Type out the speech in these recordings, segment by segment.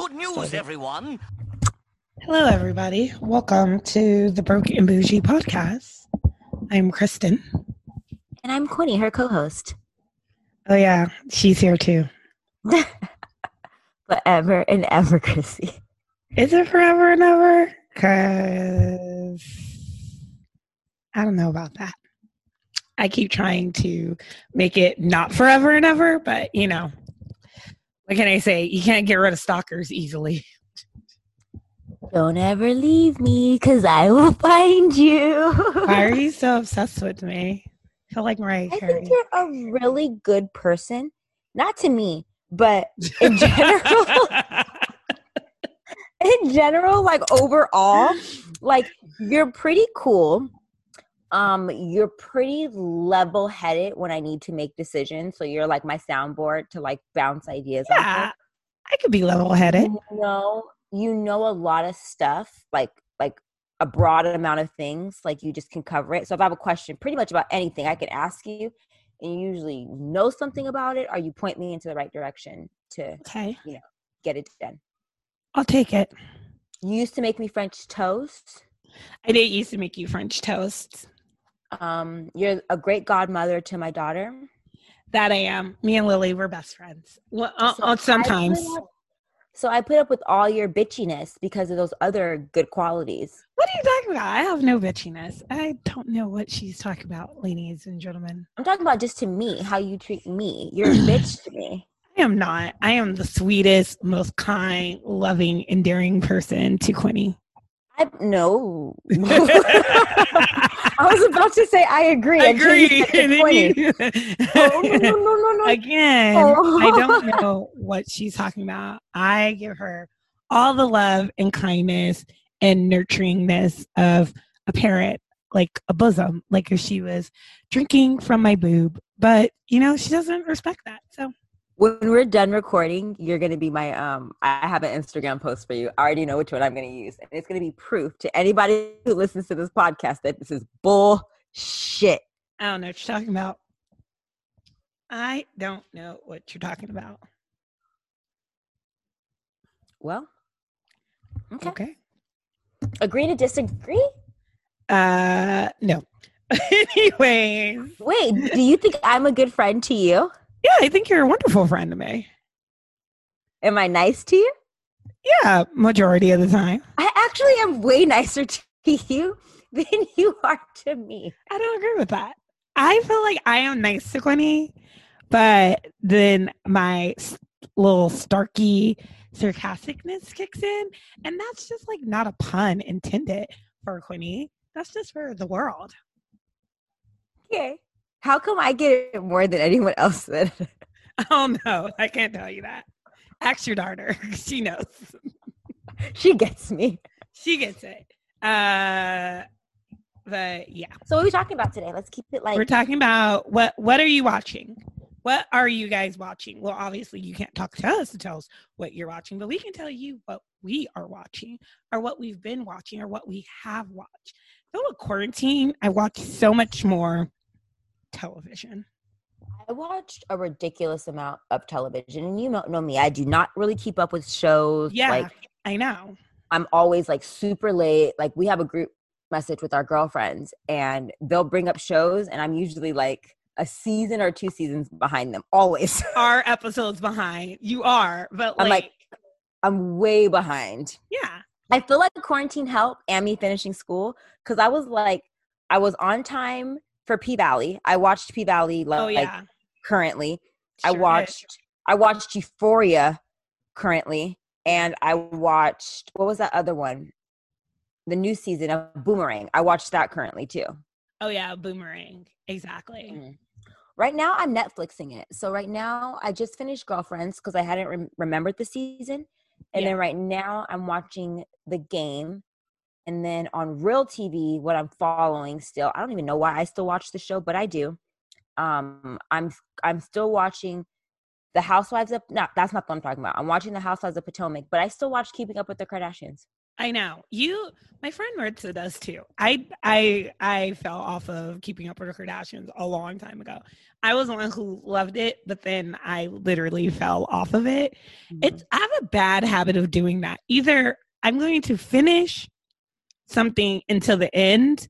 Good news, everyone. Hello, everybody. Welcome to the Broke and Bougie podcast. I'm Kristen. And I'm Quinny, her co host. Oh, yeah, she's here too. Forever and ever, Chrissy. Is it forever and ever? Because I don't know about that. I keep trying to make it not forever and ever, but you know, what can I say? You can't get rid of stalkers easily. Don't ever leave me because I will find you. Why are you so obsessed with me? I feel like Mariah I Carey. think you're a really good person. Not to me, but in general, in general, like overall, like you're pretty cool. Um, you're pretty level headed when I need to make decisions. So you're like my soundboard to like bounce ideas off of. yeah, I could be level headed. you know you know a lot of stuff like like a broad amount of things like you just can cover it so if i have a question pretty much about anything i can ask you and you usually know something about it or you point me into the right direction to Okay, you know get it done I'll take it. you used to make me french toast I did used to make you French toast. Um you're a great godmother to my daughter That I am. Me and Lily were best friends. Well, uh, So uh, I sometimes. up- so i put up with all your bitchiness because of those other good qualities What are you talking about? I have no bitchiness. I don't know what she's talking about, ladies and gentlemen. i'm talking about just to me how you treat me you're a bitch to me I am not. I am the sweetest, most kind, loving, endearing person to Quinny. I no. I was about to say I agree. I agree. And then you- Oh, no, no, no, no, no. Again, Oh. I don't know what she's talking about. I give her all the love and kindness and nurturingness of a parent, like a bosom, like if she was drinking from my boob. But, you know, she doesn't respect that. So, When we're done recording, you're gonna be my um. I have an Instagram post for you. I already know which one I'm gonna use, and it's gonna be proof to anybody who listens to this podcast that this is bullshit. I don't know what you're talking about. I don't know what you're talking about. Well, okay. Okay. Agree to disagree. Uh, no. Anyways, Wait, do you think I'm a good friend to you? Yeah, I think you're a wonderful friend to me. Am I nice to you? Yeah, majority of the time. I actually am way nicer to you than you are to me. I don't agree with that. I feel like I am nice to Quinny, but then my little Starky sarcasticness kicks in, and that's just like not a pun intended for Quinny. That's just for the world. Okay. How come I get it more than anyone else then? Oh no, I can't tell you that. Ask your daughter; she knows. she gets me. She gets it. Uh, but yeah, So what are we talking about today? Let's keep it like we're talking about what what are you watching? What are you guys watching? Well, obviously you can't talk to us to tell us what you're watching, but we can tell you what we are watching or what we've been watching or what we have watched. So with quarantine, I watched so much more television. I watched a ridiculous amount of television. And you know, know me, I do not really keep up with shows. Yeah, Like I know. I'm always like super late. Like we have a group message with our girlfriends and they'll bring up shows and I'm usually like a season or two seasons behind them. Always. Our episodes behind you are, but I'm like, like- I'm way behind. yeah, I feel like quarantine helped and me finishing school because I was like, I was on time for P Valley. I watched P Valley like, oh yeah. currently. I Sure did. watched I watched Euphoria currently, and I watched what was that other one? The new season of Boomerang. I watched that currently too. Oh yeah, boomerang. Exactly. Mm. Right now, I'm Netflixing it. So right now, I just finished Girlfriends because I hadn't rem- remembered the season, and Yeah. then right now I'm watching The Game, and then on Real TV, what I'm following still. I don't even know why I still watch the show, but I do. Um, I'm I'm still watching The Housewives of no, that's not what I'm talking about. I'm watching The Housewives of Potomac, but I still watch Keeping Up with the Kardashians. I know you. My friend Maritza does too. I I I fell off of Keeping Up with the Kardashians a long time ago. I was the one who loved it, but then I literally fell off of it. Mm-hmm. It's I have a bad habit of doing that. Either I'm going to finish something until the end,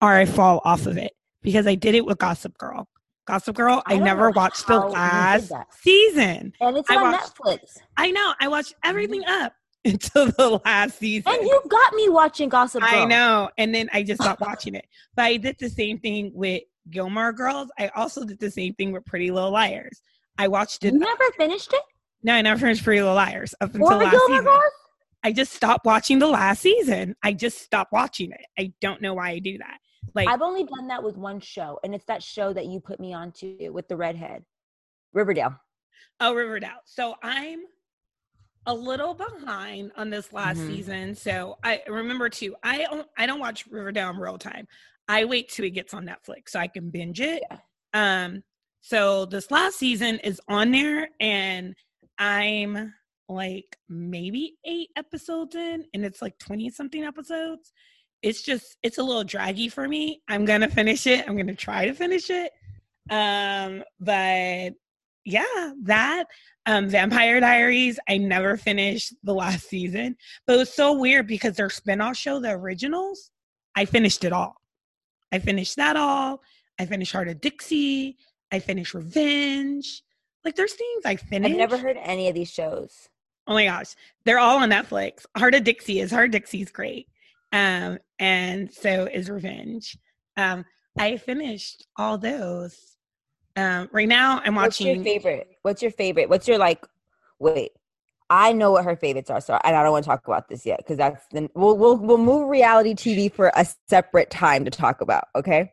or I fall off of it because I did it with Gossip Girl. Gossip Girl, I I, never watched the how you did last season. and it's I on watched- Netflix. I know. I watched everything up until the last season. And you got me watching Gossip Girl. I know. And then I just stopped watching it. But I did the same thing with Gilmore Girls. I also did the same thing with Pretty Little Liars. I watched it. You never finished it? no, I never finished Pretty Little Liars up until Or last Gilmore season. Girls? I just stopped watching the last season. I just stopped watching it. I don't know why I do that. Like, I've only done that with one show, and it's that show that you put me onto with the redhead, Riverdale. oh, Riverdale. So I'm a little behind on this last Mhm. season. So I remember too. I don't. I don't watch Riverdale in real time. I wait till it gets on Netflix so I can binge it. Yeah. Um. So this last season is on there, and I'm like maybe eight episodes in, and it's like twenty something episodes. It's just it's a little draggy for me. I'm gonna finish it. I'm gonna try to finish it. Um, but yeah, that um Vampire Diaries, I never finished the last season, but it was so weird because their spinoff show, the originals, I finished it all. I finished that all. I finished Hart of Dixie. I finished Revenge. Like there's things I finished. I've never heard any of these shows. Oh my gosh, they're all on Netflix. Hart of Dixie is Hart of Dixie's great, um, and so is Revenge. Um, I finished all those. Um, right now, I'm watching. What's your favorite? What's your favorite? What's your like? Wait, I know what her favorites are, so and I don't want to talk about this yet because that's then we'll we'll we'll move reality TV for a separate time to talk about. Okay?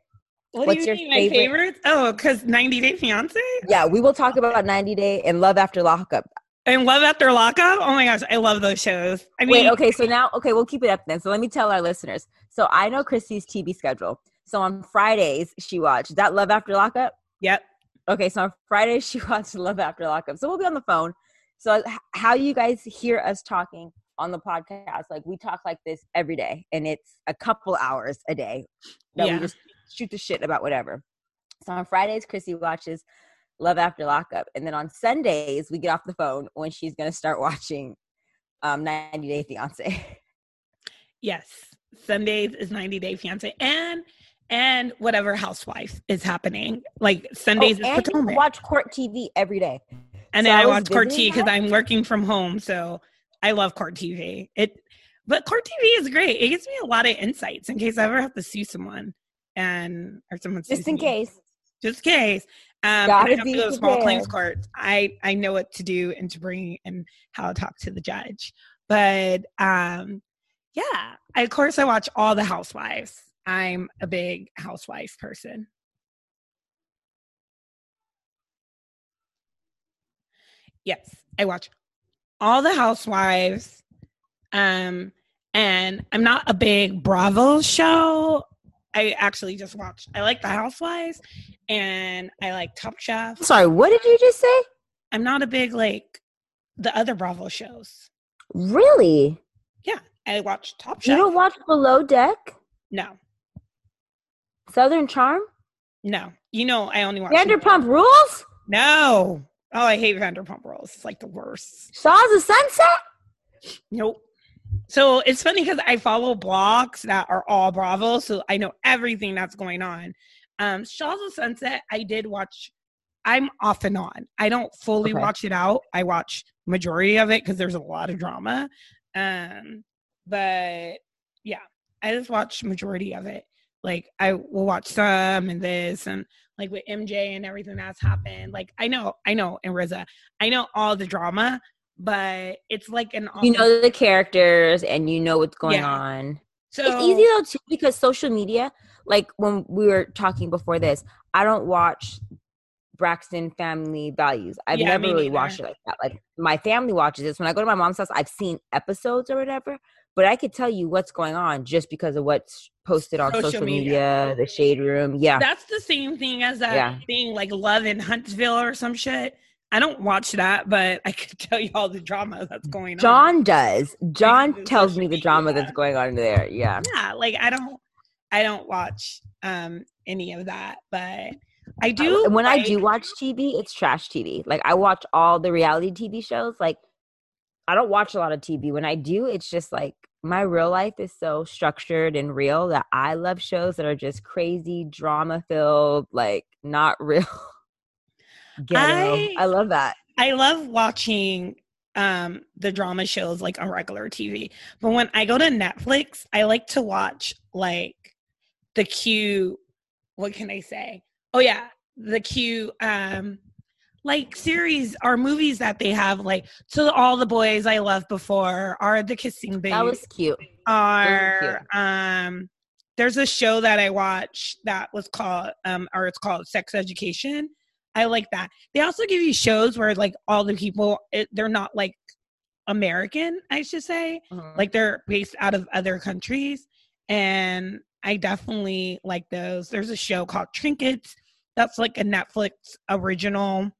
What what's do you your mean, my favorite- favorites? Oh, because 90 Day Fiance Yeah, we will talk about 90 Day and Love After Lockup. And Love After Lockup. Oh my gosh, I love those shows. I mean, Wait, okay, so now okay, we'll keep it up then. So let me tell our listeners. So I know Christy's TV schedule. So on Fridays she watched that Love After Lockup. yep. Okay, so on Fridays she watched Love After Lockup. So we'll be on the phone. So how you guys hear us talking on the podcast, like we talk like this every day, and it's a couple hours a day that Yeah. we just shoot the shit about whatever. So on Fridays, Chrissy watches Love After Lockup, and then on Sundays we get off the phone when she's gonna start watching um 90 Day Fiance. Yes. Sundays is 90 Day Fiance and and whatever housewife is happening. Like Sundays Oh, is Potomac. watch Court TV every day. and so then I I, watch Court tv because. I'm working from home. So I love Court TV. It but Court TV is great. It gives me a lot of insights in case I ever have to sue someone and or someone Just in me. case. Just in case. Um, and I Gotta have be to go to small claims court. I I know what to do and to bring and how to talk to the judge. But um, yeah, I, of course I watch all the Housewives. I'm a big Housewives person. Yes, I watch all the Housewives. Um, and I'm not a big Bravo show. I actually just watch. I like the Housewives, and I like Top Chef. Sorry, what did you just say? I'm not a big like the other Bravo shows. Really? Yeah, I watch Top Chef. You don't watch Below Deck? no, Southern Charm? no. You know, I only watch Vanderpump Rules? No. Oh, I hate Vanderpump Rules. It's like the worst. Shahs of Sunset? Nope. So it's funny because I follow blogs that are all Bravo, so I know everything that's going on. Um, Shahs of Sunset, I did watch. I'm off and on. I don't fully Okay. watch it out. I watch majority of it because there's a lot of drama. Um, but yeah, I just watch majority of it. Like I will watch some and this and like with MJ and everything that's happened. Like I know, I know, and Reza, I know all the drama, but it's like an You know the characters and you know what's going Yeah. on. so It's easy though too because social media, like when we were talking before this, I don't watch Braxton Family Values. I've Yeah, never really watched it like that. Like my family watches this. When I go to my mom's house, I've seen episodes or whatever, but I could tell you what's going on just because of what's posted on Social social, media. media. the shade room. Yeah. That's the same thing as that Yeah. thing like Love in Huntsville or some shit. I don't watch that, but I could tell you all the drama that's going on. John does. John the tells me the drama that's going on there. Yeah. Yeah, like I don't, I don't watch um any of that, but I I- do. when I do watch TV, it's trash TV. Like I watch all the reality TV shows. Like I don't watch a lot of TV. When I do, it's just like my real life is so structured and real that I love shows that are just crazy, drama filled, like not real. Ghetto. I- I love that. I love watching um the drama shows like on regular TV. But when I go to Netflix, I like to watch like the Q what can I say? Oh yeah, the Q um like series or movies that they have like so all the boys I loved before are the kissing baby That was cute. are um there's a show that I watched that was called um or it's called Sex Education. I like that. They also give you shows where like all the people it, they're not like American, I should say. Mhm. Like they're based out of other countries and I definitely like those. There's a show called Trinkets that's like a Netflix original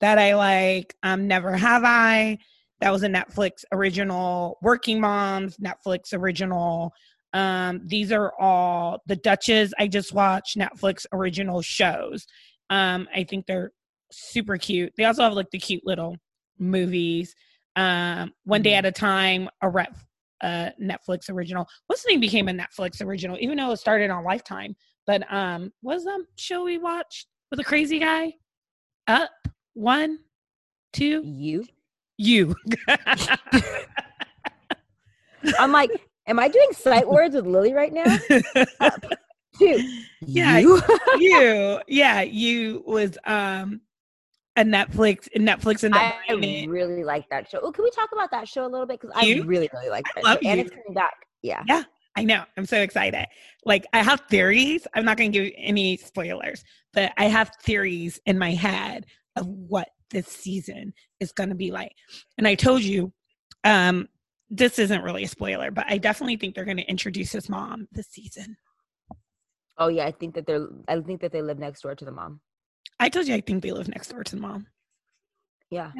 that I like. Um Never Have I. That was a Netflix original. Working Moms, Netflix original. Um, these are all the Duchess. I just watched Netflix original shows. Um, I think they're super cute. They also have like the cute little movies. Um, One Day Mhm. at a Time, a rep, uh, Netflix original. What's the name became a Netflix original, even though it started on Lifetime. But um, was that show we watched with a crazy guy? Up one, two, You. you. I'm like, am I doing sight words with Lily right now? Two. Yeah, You. you. Yeah, you was um a Netflix Netflix and I really like that show. Oh, can we talk about that show a little bit? Because I really, really like that love show. And it's coming back. Yeah. Yeah, I know. I'm so excited. Like I have theories. I'm not going to give you any spoilers, but I have theories in my head of what this season is going to be like. And I told you um this isn't really a spoiler, but I definitely think they're going to introduce his mom this season. Oh yeah, I think that they're I think that they live next door to the mom. I told you I think they live next door to the mom. Yeah.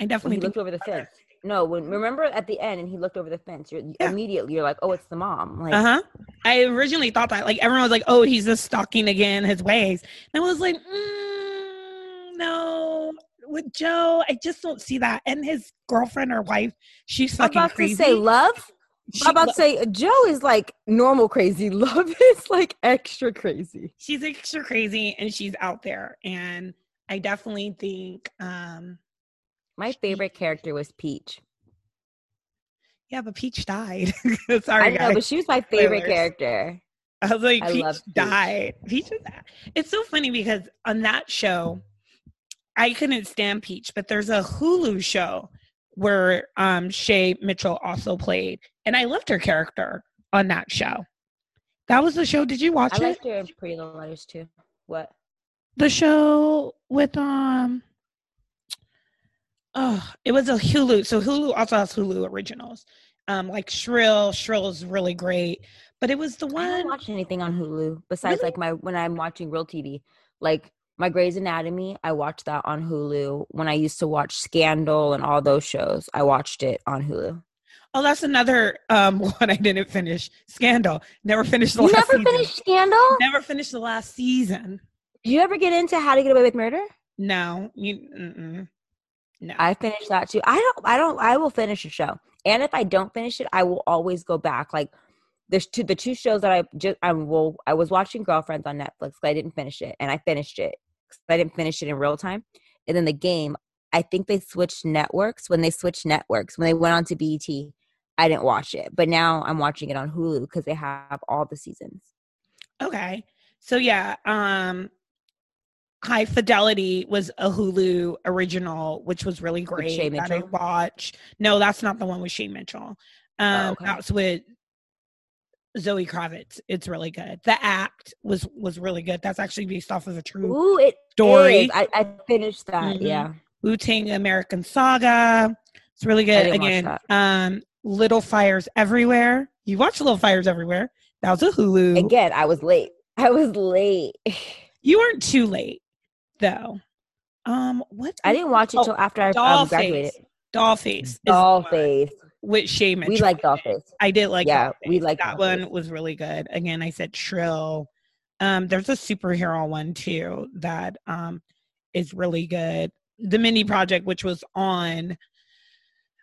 I definitely looked over the fence. No, when remember at the end and he looked over the fence, you're Yeah. immediately you're like, Oh, it's the mom. Like Uh huh. I originally thought that like everyone was like, "Oh, he's just stalking again his ways," and I was like, mm, "No." With Joe, I just don't see that. And his girlfriend or wife, she's I'm about crazy. to say love. She- I'm about to say Joe is like normal crazy. Love is like extra crazy. she's extra crazy and she's out there. And I definitely think, um, My favorite character was Peach. yeah, but Peach died. I Sorry, know, guys. but she was my favorite Spoilers. character. I was like, I Peach love Peach. died. Peach was. It's so funny because on that show, I couldn't stand Peach, but there's a Hulu show where um Shay Mitchell also played, and I loved her character on that show. That was the show. Did you watch I it? I liked her in Pretty Little Liars too. What? the show with um oh it was a hulu so hulu also has hulu originals um like shrill shrill is really great but it was the one. I don't watch anything on Hulu besides Really? like my when I'm watching real TV. Like my Grey's Anatomy, I watched that on Hulu. When I used to watch Scandal and all those shows, I watched it on Hulu. oh that's another um one i didn't finish scandal never finished the last season. You last never season. finished Scandal? never finished the last season Did you ever get into How to Get Away with Murder? no you mm-mm. no I finished that too. I don't. I don't. I will finish a show, and if I don't finish it, I will always go back. Like there's two the two shows that I just I will. I was watching Girlfriends on Netflix, but I didn't finish it, and I finished it. I didn't finish it in real time, and then the game. I think they switched networks when they switched networks when they went on to BET. I didn't watch it, but now I'm watching it on Hulu because they have all the seasons. Okay. So yeah, um High Fidelity was a Hulu original, which was really great. Shay that I Mitchell? watched. No, that's not the one with Shay Mitchell. Um Oh, okay. that's with Zoe Kravitz. It's really good. The act was was really good. That's actually based off of a true Ooh, it story. I, I finished that. Mhm. Yeah. Wu Tang American Saga. It's really good. Again, um, Little Fires Everywhere. You watch Little Fires Everywhere. That was a Hulu. Again, I was late. I was late. You weren't too late, though. Um, what I didn't watch it Oh, till after I um, Dollface. graduated. Dollface. is the Doll one face. With Shay We like doll. I did like Yeah, Dollface. we like that Dollface. one was really good. Again, I said Shrill. Um, there's a superhero one too that um is really good. The Mindy Project, which was on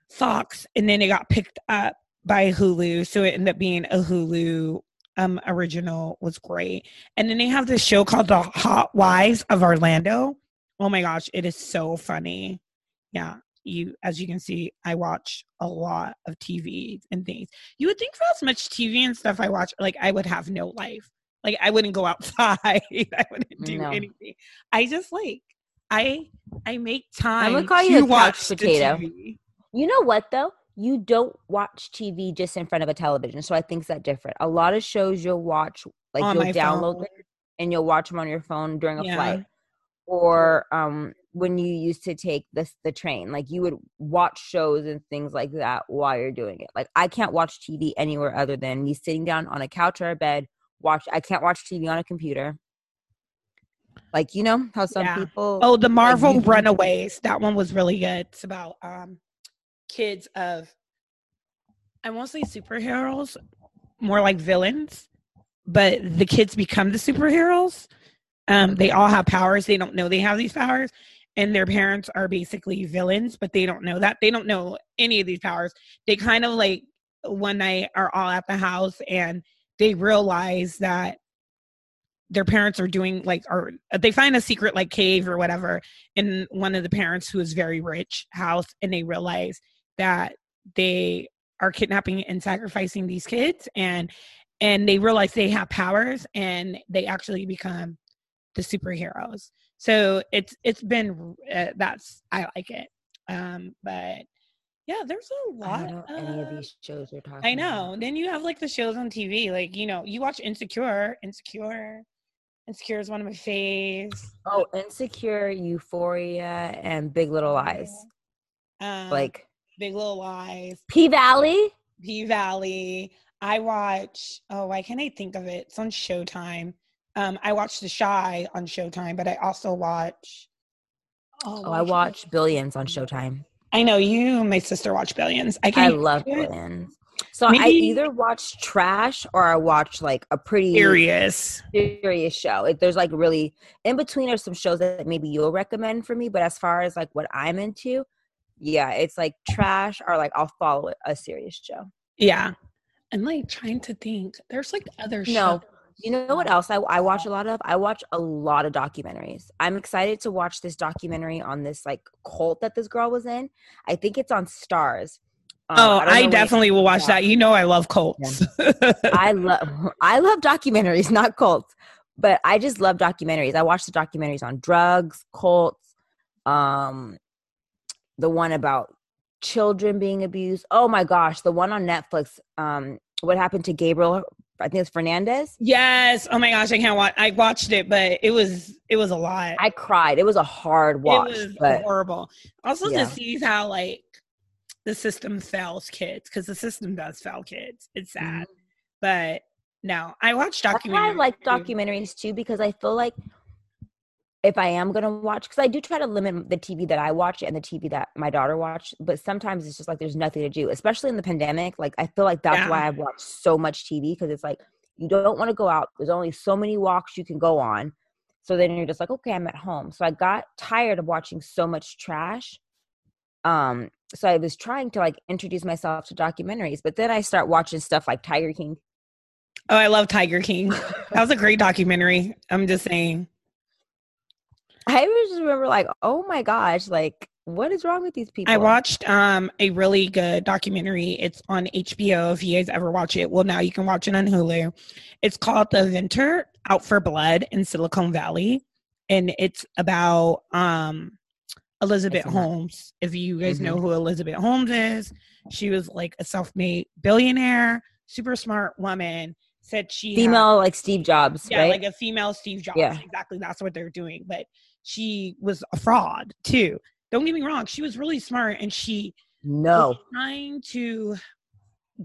Fox, and then it got picked up by Hulu, so it ended up being a Hulu um original. Was great. And then they have this show called The Hot Wives of Orlando. Oh my gosh, it is so funny. Yeah, you as you can see, I watch a lot of TV and things. You would think for as much TV and stuff I watch, like I would have no life. Like I wouldn't go outside. I wouldn't do No. anything. I just like I I make time gonna call you a couch potato. TV. You know what though? You don't watch TV just in front of a television, so I think that's different. A lot of shows you'll watch, like On you'll download phone. them and you'll watch them on your phone during a Yeah. flight, or um when you used to take this the train, like you would watch shows and things like that while you're doing it. Like I can't watch TV anywhere other than me sitting down on a couch or a bed. Watch. I can't watch TV on a computer. Like you know how some Yeah. people. Oh, the Marvel you- Runaways. That one was really good. It's about um kids of I won't say superheroes, more like villains, but the kids become the superheroes. Um, they all have powers. They don't know they have these powers, and their parents are basically villains, but they don't know that. They don't know any of these powers. They kind of like one night are all at the house and they realize that their parents are doing like or they find a secret like cave or whatever in one of the parents who is very rich house and they realize that they are kidnapping and sacrificing these kids and and they realize they have powers and they actually become the superheroes so it's it's been uh, that's i like it um but yeah there's a lot don't know any of these shows you're talking. I about. know. Then you have like the shows on TV, like you know, you watch Insecure. Insecure, Insecure is one of my faves. Oh, Insecure, Euphoria, and Big Little Lies. Um, Like Big Little Lies, P Valley. P Valley. I watch. Oh, why can't I think of it? It's on Showtime. Um, I watch The Chi on Showtime, but I also watch. Oh, why I watch Billions on? Showtime. I know you. My sister watch Billions. I I can't. love. Billions. So I either watch trash or I watch like a pretty Serious. serious show. It, there's like really in between are some shows that maybe you'll recommend for me, but as far as like what I'm into, yeah, it's like trash or like I'll follow a serious show. Yeah. I'm like trying to think. There's like other shows. You know what else I, I watch a lot of? I watch a lot of documentaries. I'm excited to watch this documentary on this like cult that this girl was in. I think it's on Starz. Um, Oh, don't I definitely will watch comes that. You know, I love cults. I love I love documentaries, not cults, but I just love documentaries. I watch the documentaries on drugs, cults, um, the one about children being abused. Oh my gosh, the one on Netflix. Um, what happened to Gabriel? I think it's Fernandez. yes. Oh my gosh, I can't watch. I watched it, but it was it was a lot. I cried. It was a hard watch, it was but horrible. Also, Yeah. to see how like the system fails kids because the system does fail kids. It's sad, mm-hmm. but no, I watch documentaries. I like documentaries too because I feel like if I am gonna watch, because I do try to limit the TV that I watch and the TV that my daughter watch, but sometimes it's just like there's nothing to do, especially in the pandemic. Like I feel like that's Yeah. why I've watched so much TV because it's like you don't want to go out. There's only so many walks you can go on, so then you're just like, okay, I'm at home. So I got tired of watching so much trash. Um, so I was trying to like introduce myself to documentaries, but then I start watching stuff like Tiger King. Oh, I love Tiger King. that was a great documentary. I'm just saying. I just remember like, oh my gosh, like what is wrong with these people? I watched um a really good documentary. It's on HBO. If you guys ever watch it, well, now you can watch it on Hulu. It's called The Inventor Out for Blood in Silicon Valley, and it's about um Elizabeth It's not- Holmes. If you guys know who Elizabeth Holmes is, she was like a self-made billionaire, super smart woman. Said she had- female like Steve Jobs, yeah, right? like a female Steve Jobs. Yeah. Exactly. That's what they're doing. But she was a fraud too. Don't get me wrong. She was really smart and she no. was trying to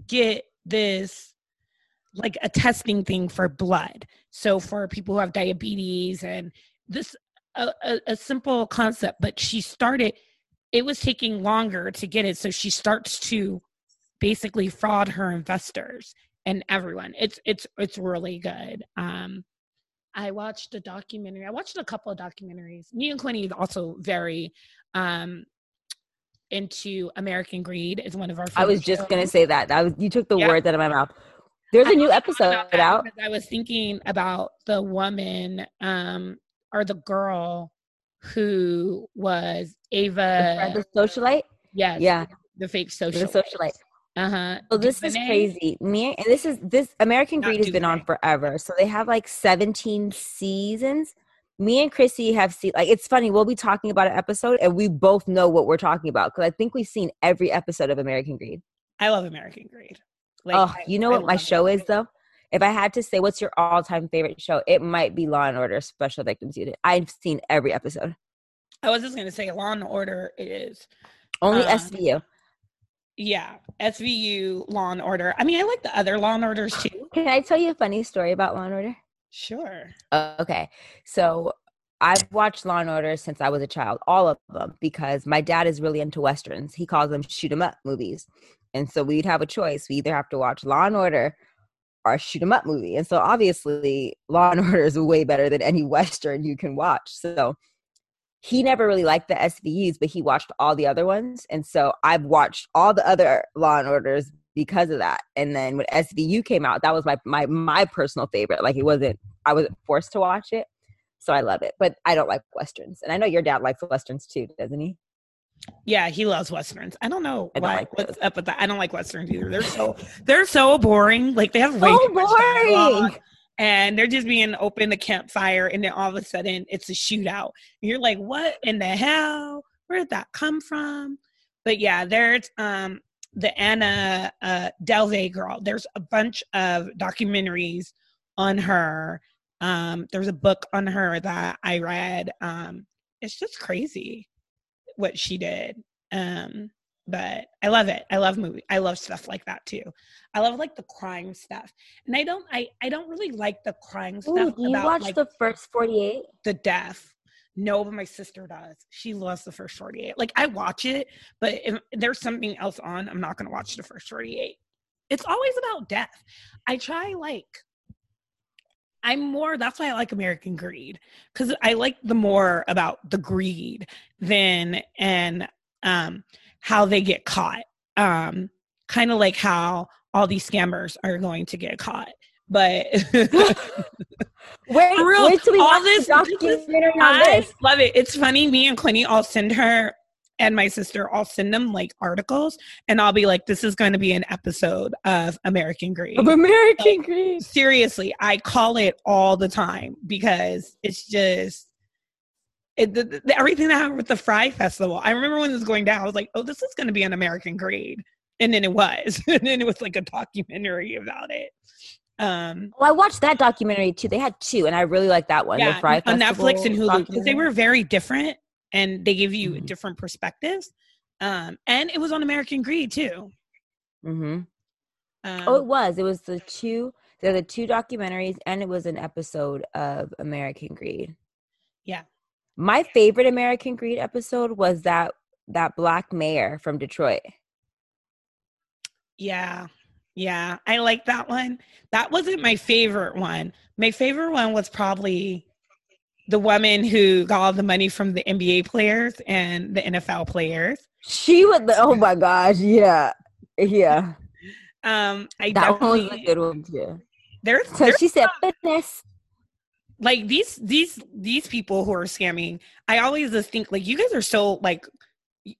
get this like a testing thing for blood. So for people who have diabetes and this a, a, a simple concept, but she started. It was taking longer to get it, so she starts to basically fraud her investors and everyone. It's it's it's really good. Um, I watched a documentary. I watched a couple of documentaries. Me and Quinny also very um into American Greed is one of our. I was just shows. gonna say that. That was you took the yeah. words out of my mouth. There's a new episode out. I was thinking about the woman um or the girl who was Ava the, socialite. Yes. Yeah. The fake socialite. The socialite. Uh-huh. So this is crazy. Me and this is this American Greed has been on forever. So they have like 17 seasons. Me and Chrissy have seen like it's funny, we'll be talking about an episode and we both know what we're talking about because I think we've seen every episode of American Greed. I love American Greed. Like, oh, you know I, what my show is though? If I had to say what's your all-time favorite show, it might be Law and Order Special Victims Unit. I've seen every episode. I was just gonna say Law and Order is only um, SVU. Yeah, SVU, Law and Order. I mean, I like the other Law and Orders too. Can I tell you a funny story about Law and Order? Sure. okay, so I've watched Law and Order since I was a child, all of them, because my dad is really into westerns. He calls them shoot 'em up movies, and so we'd have a choice. We either have to watch Law and Order or a shoot 'em up movie, and so obviously Law and Order is way better than any western you can watch. So he never really liked the SVUs, but he watched all the other ones. And so I've watched all the other Law and Orders because of that. And then when SVU came out, that was my my my personal favorite. Like it wasn't I wasn't forced to watch it. So I love it. But I don't like westerns. And I know your dad likes westerns too, doesn't he? Yeah, he loves westerns. I don't know I don't why, like what's up with that. I don't like westerns either. They're so they're so boring. Like they have way so boring. And they're just being open the campfire and then all of a sudden it's a shootout. And you're like what in the hell? Where did that come from? But yeah there's um the anna uh delvey girl. There's a bunch of documentaries on her. Um there's a book on her that i read. Um it's just crazy what she did. Um but I love it. I love movie. I love stuff like that too. I love like the crying stuff, and I don't. I I don't really like the crime stuff. Ooh, you about, watch like, the first forty eight? The death. No, but my sister does. She loves the first forty eight. Like I watch it, but if there's something else on, I'm not gonna watch the first forty eight. It's always about death. I try like I'm more that's why I like American Greed cuz I like the more about the greed than and um how they get caught. Um, kind of like how all these scammers are going to get caught. But wait, real, wait till all this, documentary on this. love it. It's funny. Me and Quinny, I'll send her and my sister, I'll send them like articles, and I'll be like, "This is going to be an episode of American Greed." Of American like, Greed. Seriously, I call it all the time because it's just it, the, the, everything that happened with the Fyre Festival. I remember when this was going down, I was like, oh, this is going to be an American Greed. And then it was. and then it was like a documentary about it. Um, well, I watched that documentary too. They had two, and I really like that one. Yeah, on Netflix and Hulu because they were very different and they give you mm-hmm. different perspectives. Um, and it was on American Greed too. Mm-hmm. Um, oh, it was. It was the two. They're the two documentaries, and it was an episode of American Greed. Yeah, my favorite American Greed episode was that that black mayor from Detroit. Yeah. Yeah, I like that one. That wasn't my favorite one. My favorite one was probably the woman who got all the money from the NBA players and the NFL players. She was the oh my gosh, yeah. Yeah. Um I that one was a good one too. There's so there's she said fitness like these these these people who are scamming i always just think like you guys are so like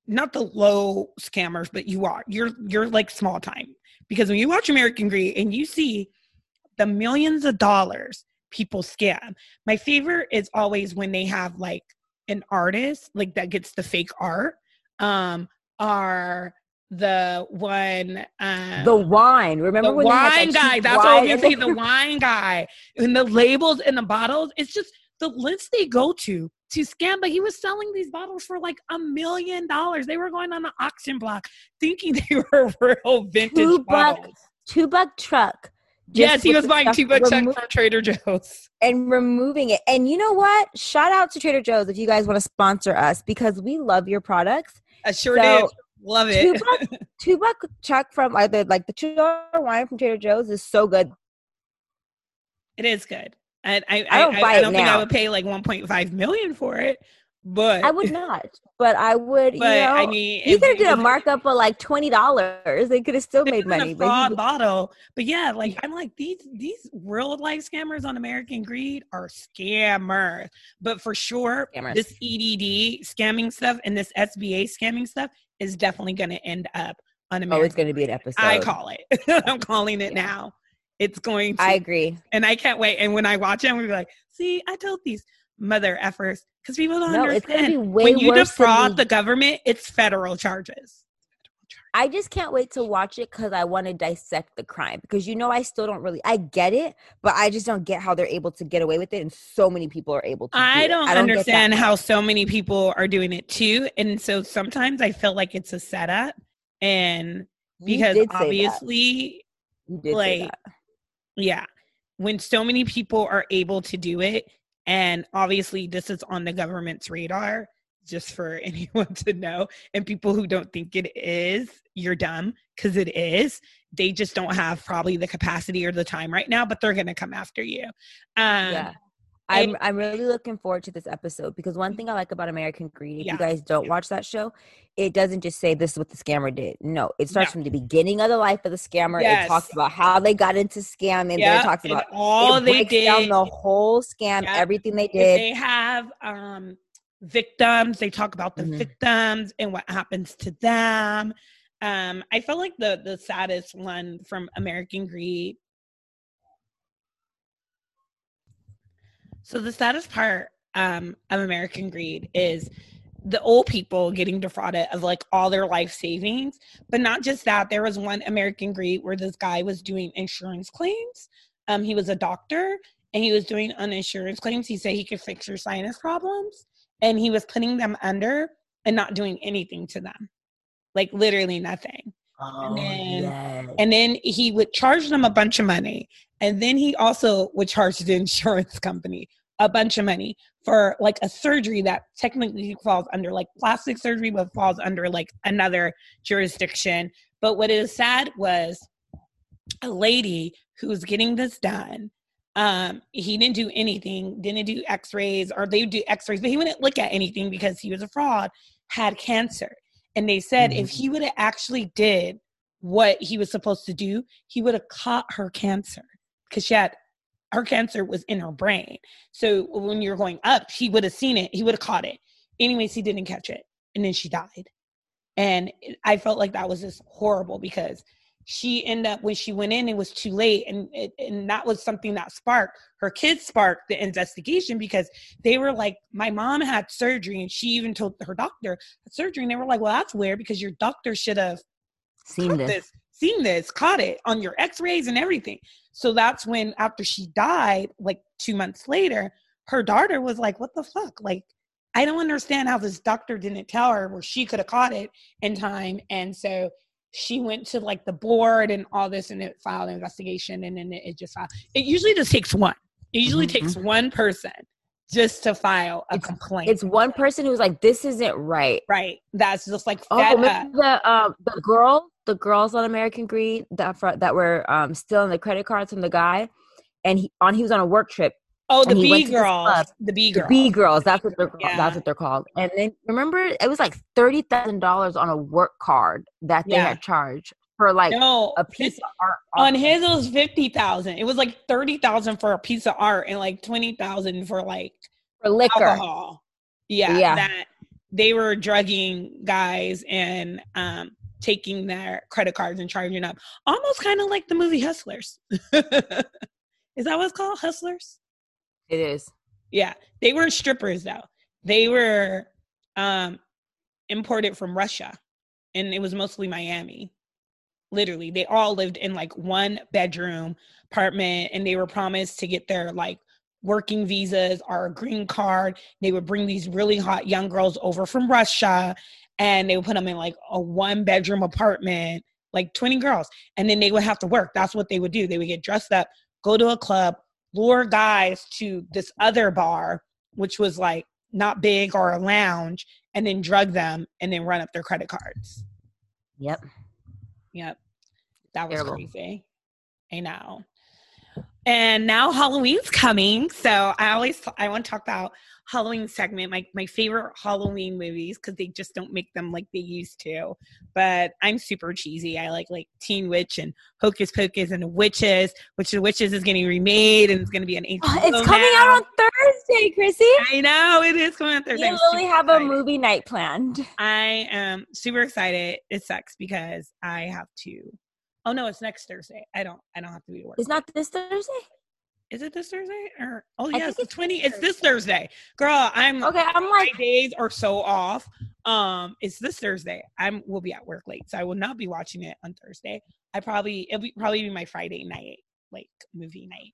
not the low scammers but you are you're you're like small time. Because when you watch american greed and you see the millions of dollars people scam my favorite is always when they have like an artist like that gets the fake art um are the one um, the wine remember the wine guy that's what i was say the wine guy and the labels and the bottles it's just the lengths they go to to scam but he was selling these bottles for like a million dollars they were going on the auction block thinking they were real vintage two buck two buck chuck yes, he was buying too much chuck from Trader Joe's. and removing it. And you know what? Shout out to Trader Joe's if you guys want to sponsor us because we love your products. I sure So, did. Love Two it. buck, two buck chuck from either like the two dollar wine from Trader Joe's is so good. It is good. And I, I I, don't I, I don't think I would pay like 1.5 million for it, but I would not, but I would. But you know, I mean, you could have did a markup of like twenty dollars. They could have still made money. But bottle, but yeah, like I'm like these these real life scammers on American Greed are scammers. But for sure, Scammers. this EDD scamming stuff and this SBA scamming stuff is definitely going to end up on American. oh, it's going to be an episode. I call it. I'm calling it Yeah. now. It's going to, I agree. and I can't wait. And when I watch it, I'm gonna be like, "See, I told these mother effers because people don't No, it's going to understand. be way when you worse. defraud the government, it's federal charges. I just can't wait to watch it because I want to dissect the crime. Because you know, I still don't really. I get it, but I just don't get how they're able to get away with it, and so many people are able to. do I it. don't, get that understand how so many people are doing it too. And so sometimes I feel like it's a setup. And because did say that. obviously, you did say like, yeah, when so many people are able to do it, and obviously this is on the government's radar, just for anyone to know, and people who don't think it is, you're dumb because it is. They just don't have probably the capacity or the time right now, but they're going to come after you. Um, yeah. I'm I'm really looking forward to this episode because one thing I like about American Greed, if Yeah. you guys don't watch that show, it doesn't just say this is what the scammer did. No, it starts No. from the beginning of the life of the scammer. Yes. It talks about how they got into scamming. Yeah, it talks and about all it they did. down the whole scam, Yeah. everything they if did. they have um victims they talk about the Mhm. victims and what happens to them. Um i felt like the the saddest one from american greed. So the saddest part um of american greed is the old people getting defrauded of like all their life savings. But not just that there was one american greed where this guy was doing insurance claims. Um he was a doctor and he was doing uninsurance claims. He said he could fix your sinus problems, and he was putting them under and not doing anything to them, like literally nothing. oh, then- yes. And then he would charge them a bunch of money, and then he also would charge the insurance company a bunch of money for like a surgery that technically falls under like plastic surgery, but falls under like another jurisdiction. But what is sad was a lady who was getting this done um he didn't do anything didn't do x-rays or they would do x-rays but he wouldn't look at anything because he was a fraud had cancer. And they said if he would have actually did what he was supposed to do he would have caught her cancer because she had her cancer was in her brain. So when you're going up he would have seen it he would have caught it. Anyways he didn't catch it and then she died. And i felt like that was just horrible because she ended up when she went in it was too late and it, and that was something that sparked her kids sparked the investigation because they were like my mom had surgery and she even told her doctor had surgery and they were like well that's weird because your doctor should have Seen this. this seen this caught it on your x-rays and everything so that's when after she died like two months later her daughter was like what the fuck like i don't understand how this doctor didn't tell her where she could have caught it in time and so she went to like the board and all this and it filed an investigation and then it, just filed. it usually just takes one it usually Mhm. takes one person just to file a It's- complaint It's one person who's like, "This isn't right." right that's just like Oh, the um the girl, the girls on American Greed that that were um stealing the credit cards from the guy, and he on he was on a work trip. Oh the b went to this girls the b girls B girls, that's what they're called. Yeah. that's what they're called. And then remember, it was like thirty thousand dollars on a work card that they Yeah. had charged for like no a piece of art. on his it was 50,000 it was like 30,000 for a piece of art and like 20,000 for like for liquor. alcohol yeah, Yeah. that they were drugging guys and um taking their credit cards and charging up almost kind of like the movie hustlers is that what it's called hustlers It is. yeah they weren't strippers though they were um imported from russia and it was mostly miami literally they all lived in like one bedroom apartment and they were promised to get their like working visas or a green card they would bring these really hot young girls over from russia and they would put them in like a one bedroom apartment like 20 girls. And then they would have to work. That's what they would do. They would get dressed up, go to a club, lure guys to this other bar, which was like not big or a lounge, and then drug them and then run up their credit cards. Yep. Yep. That was Terrible. crazy. I know. And now Halloween's coming. So I always I want to talk about Halloween segment, my my favorite Halloween movies because they just don't make them like they used to. But I'm super cheesy. I like like Teen Witch and Hocus Pocus and Witches, which the Witches is getting remade and it's going to be an HBO Oh, it's coming now. out on Thursday, Chrissy. I know it is coming out Thursday. You literally have a movie night planned. I am super excited. It sucks because I have to. Oh no, it's next Thursday. I don't. I don't have to be to work. It's not this Thursday. Is it this Thursday or? Oh yes, the it's twenty. It's this Thursday, girl. I'm Okay, I'm my like, days are so off. Um, it's this Thursday. I'm will be at work late, so I will not be watching it on Thursday. I probably it'll be probably be my Friday night, like movie night.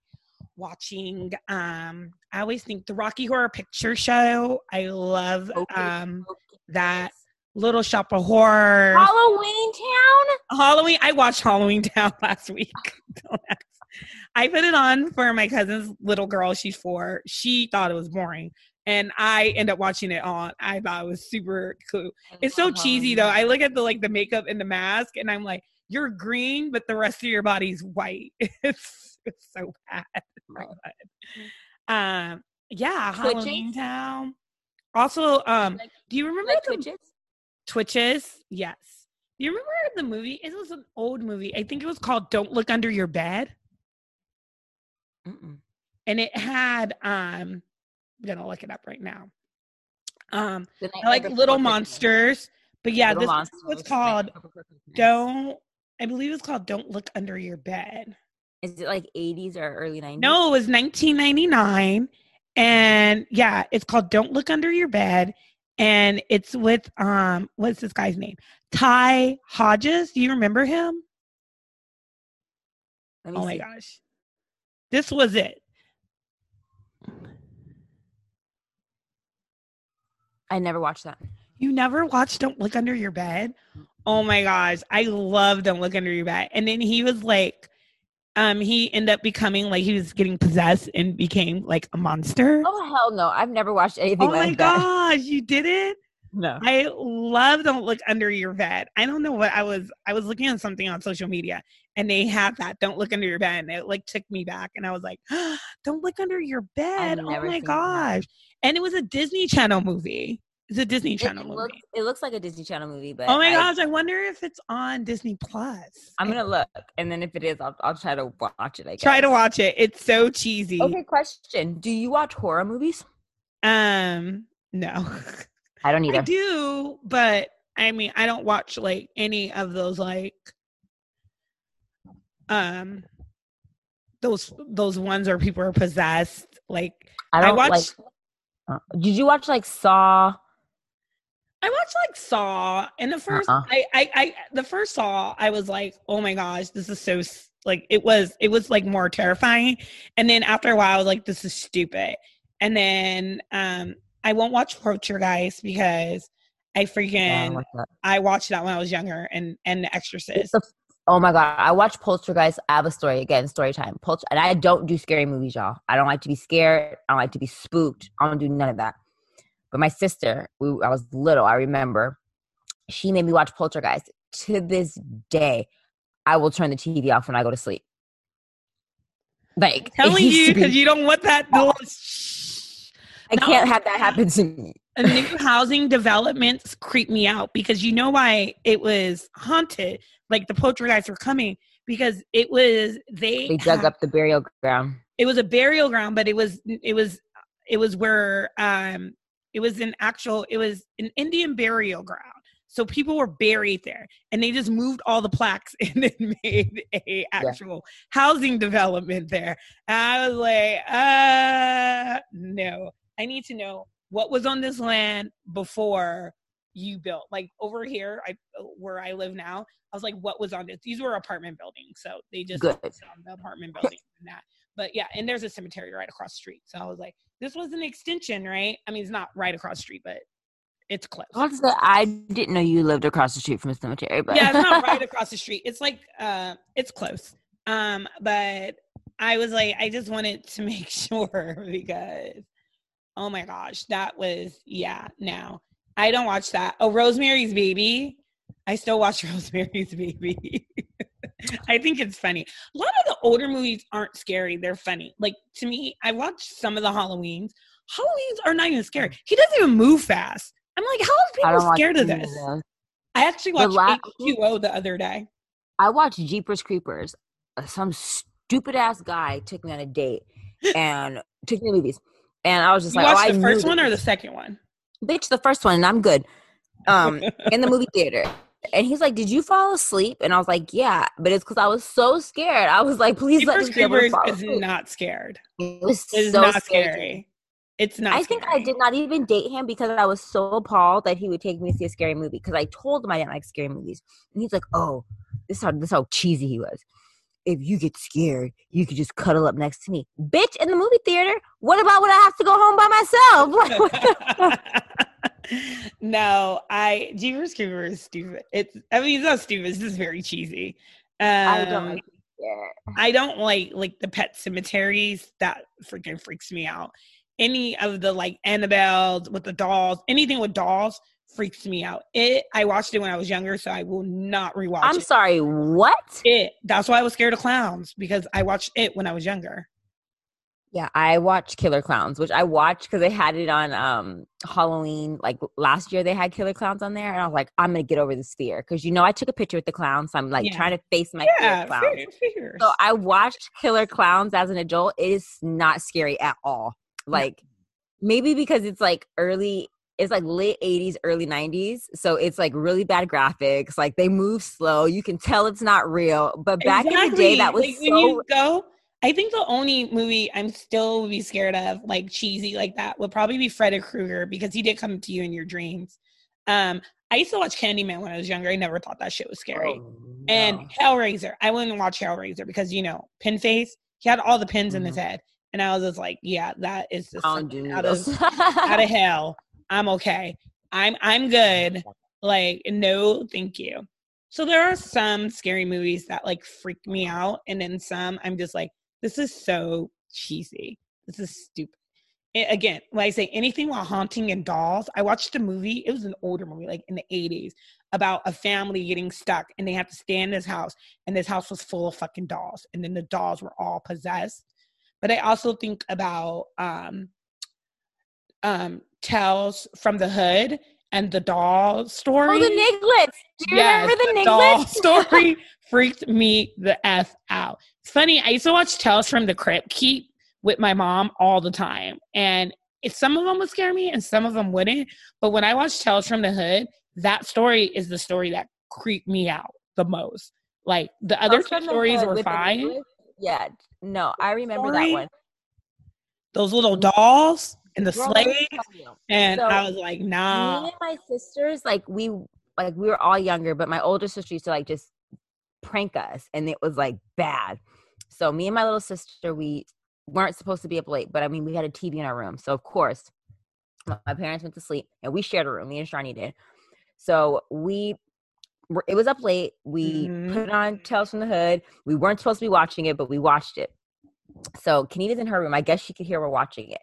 Watching, um, I always think the Rocky Horror Picture Show. I love Hocus um that Little Shop of Horrors. Halloweentown. Halloween. I watched Halloweentown last week. I put it on for my cousin's little girl. She's four. She thought it was boring, and I end up watching it on. I thought it was super cool. It's so cheesy though. I look at the like the makeup and the mask, and I'm like, you're green, but the rest of your body's white. It's it's so bad. Right. Um. Yeah. Twitches? Halloweentown. Also, um, do you remember Like the Twitches. Yes. You remember the movie? It was an old movie. I think it was called Don't Look Under Your Bed. Mm-mm. And it had um I'm gonna look it up right now. Um I like Little. Monsters. But yeah, Little this Monsters, was Night called Don't I believe it's called Don't Look Under Your Bed. Is it like 80s or early 90s? No, it was 1999. And yeah, it's called Don't Look Under Your Bed. And it's with um what's this guy's name? Ty Hodges. Do you remember him? Let me Oh my gosh. This was it. I never watched that. You never watched Don't Look Under Your Bed? Oh my gosh. I love Don't Look Under Your Bed. And then he was like, um, he ended up becoming like he was getting possessed and became like a monster. Oh hell no! I've never watched anything Oh my that. gosh, you did it? No. I love Don't Look Under Your Bed. I don't know what I was I was looking at something on social media and they have that Don't Look Under Your Bed and it like took me back and I was like, Don't Look Under Your Bed. Oh my seen that. gosh. And it was a Disney Channel movie. It's a Disney Channel it movie. looks, it looks like a Disney Channel movie, but Oh my I, gosh, I wonder if it's on Disney Plus. I'm gonna look, and then if it is, I'll, I'll try to watch it. I guess. try to watch it. It's so cheesy. Okay, question: Do you watch horror movies? Um, no. I don't either. I do, but I mean, I don't watch like any of those like um those those ones where people are possessed. Like I I don't watched like. uh, did you watch like Saw? I watched like Saw, and the 1st Uh-uh. I, I I the first Saw, I was like, oh my gosh, this is so like it was it was like more terrifying, and then after a while, I was like, this is stupid, and then um I won't watch Poltergeist because I Yeah, I freaking. I watched that when I was younger, and and The Exorcist. Oh my god! I watched Poltergeist. I have a story again. Story time. Polter, and I don't do scary movies, y'all. I don't like to be scared. I don't like to be spooked. I don't do none of that. But my sister, we, I was little. I remember she made me watch Poltergeist. To this day, I will turn the TV off when I go to sleep. Like it telling you be- because you don't want that little I No. can't have that happen to me. a new housing developments creep me out because you know why it was haunted like the poltergeists were coming because it was they They dug had- up the burial ground. it was a burial ground but it was it was it was where um it was an actual it was an indian burial ground. So people were buried there and they just moved all the plaques and then made a actual housing development there. I was like uh no. I need to know what was on this land before you built. Like over here i where i live now i was like what was on this these were apartment buildings so they just Good. on the apartment buildings and that but yeah and there's a cemetery right across the street so i was like this was an extension right i mean it's not right across the street but It's close. I, I didn't know you lived across the street from a cemetery, but yeah, it's not right across the street. It's like uh, it's close. Um, but I was like, I just wanted to make sure because, oh my gosh, that was yeah. Now I don't watch that. Oh, Rosemary's Baby. I still watch Rosemary's Baby. I think it's funny. A lot of the older movies aren't scary; they're funny. Like to me, I watched some of the Halloweens. Halloweens are not even scary. He doesn't even move fast. I'm like, how are people scared of this? Of I actually watched la- H2O the other day. I watched Jeepers Creepers. Uh, some stupid ass guy took me on a date and took me to movies, and I was just you like, watched oh, the first one or the second one? Bitch, the first one, and I'm good. Um, in the movie theater. And he's like, "Did you fall asleep?" And I was like, "Yeah," but it's because I was so scared. I was like, "Please let me be able to fall is not scared. It was it so not scary. scary. It's not. I think I did not even date him because I was so appalled that he would take me to see a scary movie. Because I told him I didn't like scary movies, and he's like, "Oh, this is how this is how cheesy he was." If you get scared, you could just cuddle up next to me, bitch. In the movie theater, what about when I have to go home by myself? no, I Jeepers Creepers is stupid. It's I mean it's not stupid. It's just very cheesy. Um, I don't. Like I don't like like the pet cemeteries. That freaking freaks me out any of the like Annabelle with the dolls, anything with dolls freaks me out. It I watched it when I was younger, so I will not rewatch I'm it. sorry, what? It. That's why I was scared of clowns because I watched it when I was younger. Yeah, I watched Killer Clowns, which I watched because they had it on um Halloween. Like last year, they had Killer Clowns on there, and I was like, I'm gonna get over this fear because you know I took a picture with the clowns. So I'm like yeah. trying to face my yeah, fear clowns. So I watched Killer Clowns as an adult. It is not scary at all. Like maybe because it's like early it's like late 80s early 90s so it's like really bad graphics like they move slow you can tell it's not real but back exactly. in the day that was like, so go i think the only movie i'm still be scared of like cheesy like that would probably be freddy krueger because he did come to you in your dreams um i used to watch candyman when i was younger i never thought that shit was scary oh, no. and hellraiser i wouldn't watch hellraiser because you know pin face he had all the pins mm-hmm. in his mm-hmm. head and I was just like, yeah, that is just out of out of hell. I'm okay. I'm I'm good. Like, no, thank you. So there are some scary movies that like freak me out, and then some I'm just like, this is so cheesy. This is stupid. It, again, when I say anything while haunting and dolls, I watched a movie. It was an older movie, like in the 80s, about a family getting stuck and they have to stay in this house, and this house was full of fucking dolls, and then the dolls were all possessed but I also think about um, um, Tales from the Hood and the doll story. Oh, the Niglets! Do you yes, remember the, the doll story freaked me the f out. It's funny. I used to watch Tales from the Crypt Keep with my mom all the time, and it, some of them would scare me and some of them wouldn't. But when I watched Tales from the Hood, that story is the story that creeped me out the most. Like the other two stories were fine. Yeah, no, I remember Story? that one. Those little mm-hmm. dolls and the slave, and so, I was like, nah. Me and my sisters, like we, like we were all younger, but my older sister used to like just prank us, and it was like bad. So me and my little sister, we weren't supposed to be up late, but I mean, we had a TV in our room, so of course, my parents went to sleep, and we shared a room. Me and Shani did. So we it was up late. We mm-hmm. put on Tales from the Hood. We weren't supposed to be watching it, but we watched it. So Kenita's in her room. I guess she could hear we're watching it.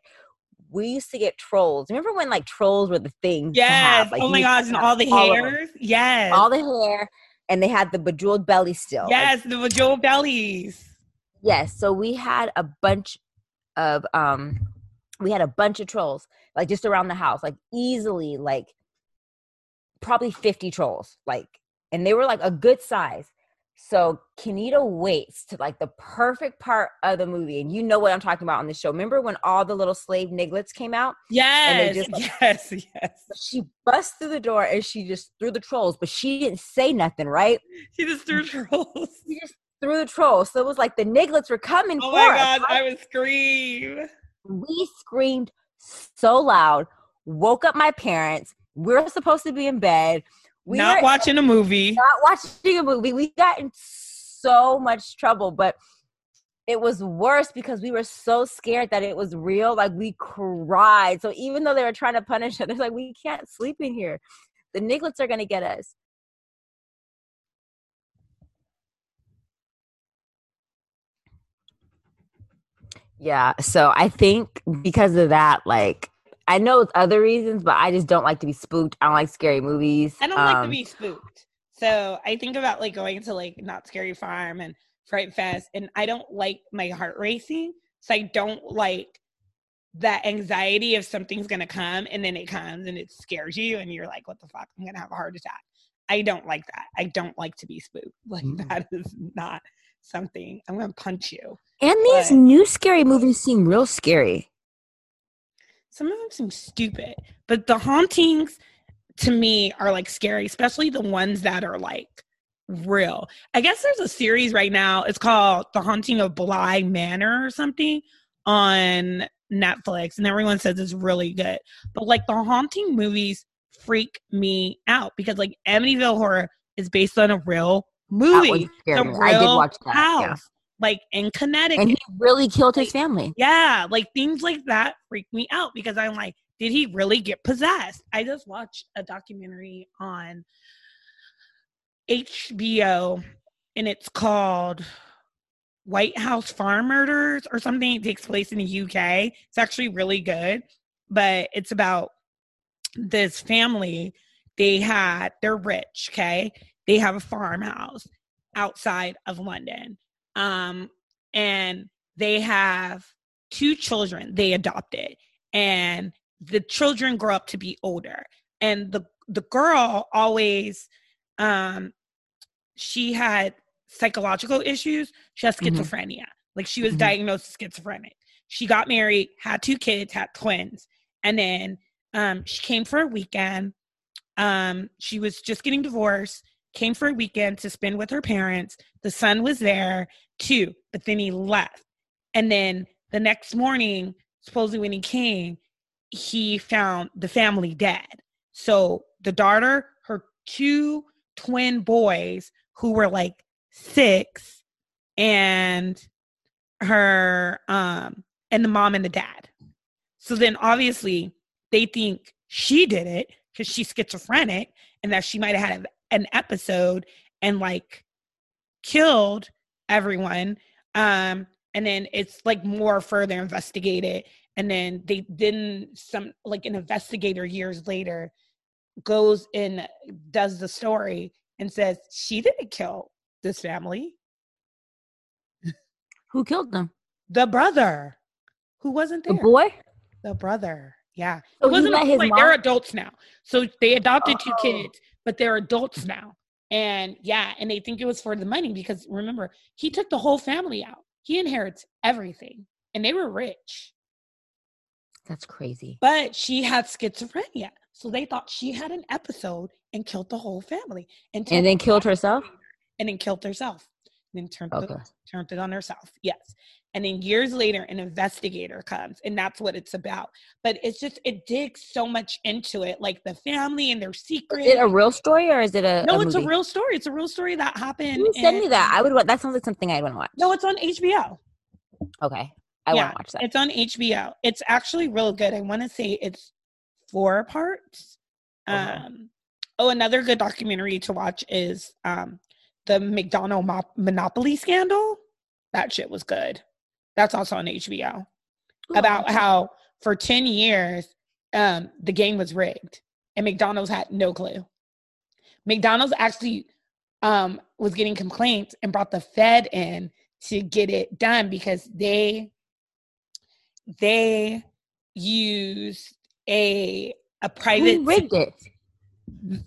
We used to get trolls. Remember when like trolls were the thing? Yes. Like, oh my gosh, and all the all hairs. Yes. All the hair. And they had the bejeweled belly still. Yes, like, the bejeweled bellies. Yes. So we had a bunch of um we had a bunch of trolls, like just around the house, like easily like probably 50 trolls. Like and they were like a good size. So Kenita waits to like the perfect part of the movie, and you know what I'm talking about on the show. Remember when all the little slave niglets came out? Yes, just, like, yes, yes. She bust through the door and she just threw the trolls, but she didn't say nothing, right? She just threw trolls. She just threw the trolls. So it was like the niglets were coming. For. Oh my god, I would scream. We screamed so loud, woke up my parents. We we're supposed to be in bed we not watching a movie. Not watching a movie. We got in so much trouble, but it was worse because we were so scared that it was real. Like we cried. So even though they were trying to punish us, they're like, we can't sleep in here. The Niglets are gonna get us. Yeah. So I think because of that, like I know it's other reasons, but I just don't like to be spooked. I don't like scary movies. I don't um, like to be spooked. So I think about like going to like Knott's Scary Farm and Fright Fest, and I don't like my heart racing. So I don't like that anxiety of something's gonna come and then it comes and it scares you and you're like, what the fuck? I'm gonna have a heart attack. I don't like that. I don't like to be spooked. Like mm-hmm. that is not something I'm gonna punch you. And these but, new scary movies seem real scary. Some of them seem stupid, but the hauntings to me are like scary, especially the ones that are like real. I guess there's a series right now. It's called The Haunting of Bly Manor or something on Netflix, and everyone says it's really good. But like the haunting movies freak me out because like Amityville Horror is based on a real movie. A real I did watch that. House. Yeah. Like in Connecticut. And he really killed his family. Yeah. Like things like that freak me out because I'm like, did he really get possessed? I just watched a documentary on HBO and it's called White House Farm Murders or something. It takes place in the UK. It's actually really good, but it's about this family. They had, they're rich, okay? They have a farmhouse outside of London. Um, and they have two children they adopted. And the children grow up to be older. And the the girl always um she had psychological issues. She has mm-hmm. schizophrenia. Mm-hmm. Like she was mm-hmm. diagnosed schizophrenic. She got married, had two kids, had twins, and then um, she came for a weekend. Um, she was just getting divorced. Came for a weekend to spend with her parents. The son was there too, but then he left. And then the next morning, supposedly when he came, he found the family dead. So the daughter, her two twin boys who were like six and her um and the mom and the dad so then obviously they think she did it because she's schizophrenic and that she might have had an episode and like killed everyone um and then it's like more further investigated and then they then some like an investigator years later goes and does the story and says she didn't kill this family. Who killed them? The brother, who wasn't there. The boy. The brother. Yeah, so it wasn't like, They're adults now, so they adopted oh. two kids, but they're adults now. And yeah, and they think it was for the money because remember, he took the whole family out. He inherits everything, and they were rich. That's crazy. But she had schizophrenia, so they thought she had an episode and killed the whole family, and and then killed herself and then killed herself. And then turned, okay. it, turned it on herself. Yes. And then years later, an investigator comes, and that's what it's about. But it's just, it digs so much into it, like the family and their secrets. Is it a real story or is it a. No, a it's a real story. It's a real story that happened. Send me that. I would, that sounds like something I'd want to watch. No, it's on HBO. Okay. I yeah, want to watch that. It's on HBO. It's actually real good. I want to say it's four parts. Um, oh, another good documentary to watch is um, the McDonald Monopoly scandal. That shit was good. That's also on HBO. Ooh. About how for 10 years um, the game was rigged and McDonald's had no clue. McDonald's actually um, was getting complaints and brought the Fed in to get it done because they they used a a private Who rigged it.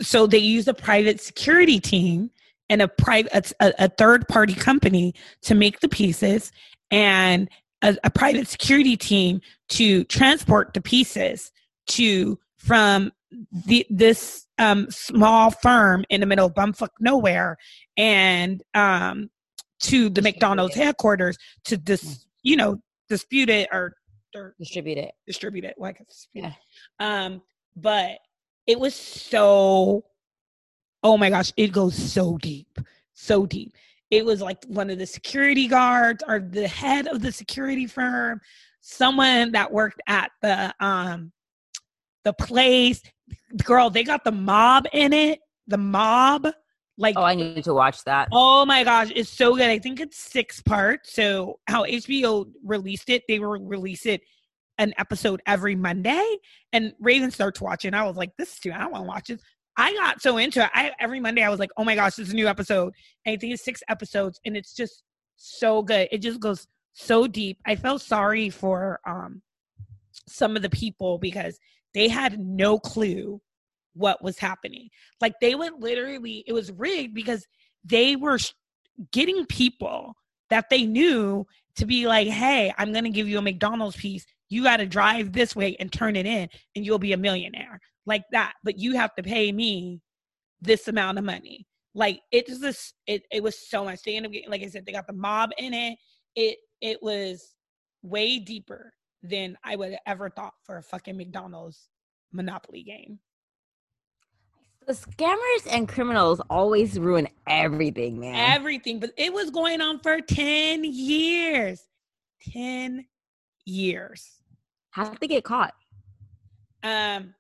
So they used a private security team and a private a, a, third party company to make the pieces and a, a private security team to transport the pieces to from the, this um, small firm in the middle of bumfuck nowhere and um, to the McDonald's headquarters to dis, you know dispute it or, or distribute it. distribute it. Like yeah. um but it was so oh my gosh, it goes so deep, so deep. It was like one of the security guards or the head of the security firm, someone that worked at the um the place. Girl, they got the mob in it. The mob. Like Oh, I need to watch that. Oh my gosh, it's so good. I think it's six parts. So how HBO released it, they will release it an episode every Monday. And Raven starts watching. I was like, this is too, I don't want to watch this. I got so into it. I every Monday I was like, oh my gosh, this is a new episode. And I think it's six episodes and it's just so good. It just goes so deep. I felt sorry for um some of the people because they had no clue what was happening. Like they went literally, it was rigged because they were getting people that they knew to be like, hey, I'm going to give you a McDonald's piece. You got to drive this way and turn it in, and you'll be a millionaire. Like that. But you have to pay me this amount of money. Like it's just, it, it was so much. They ended up getting, like I said, they got the mob in it. It, it was way deeper than I would have ever thought for a fucking McDonald's Monopoly game. The scammers and criminals always ruin everything, man. Everything, but it was going on for 10 years. 10 years. How did they get caught? Um,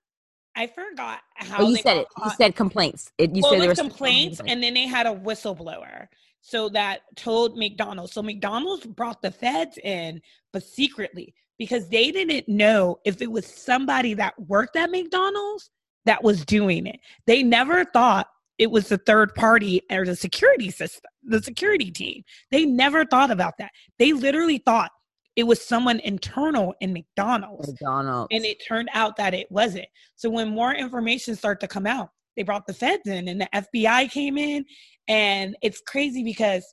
I forgot how Oh, you they said it. You said complaints. It, you well, said there was was complaints, and then they had a whistleblower. So that told McDonald's. So McDonald's brought the feds in, but secretly, because they didn't know if it was somebody that worked at McDonald's that was doing it. They never thought it was the third party or the security system, the security team. They never thought about that. They literally thought it was someone internal in McDonald's. McDonald's. And it turned out that it wasn't. So when more information started to come out, they brought the feds in and the FBI came in. And it's crazy because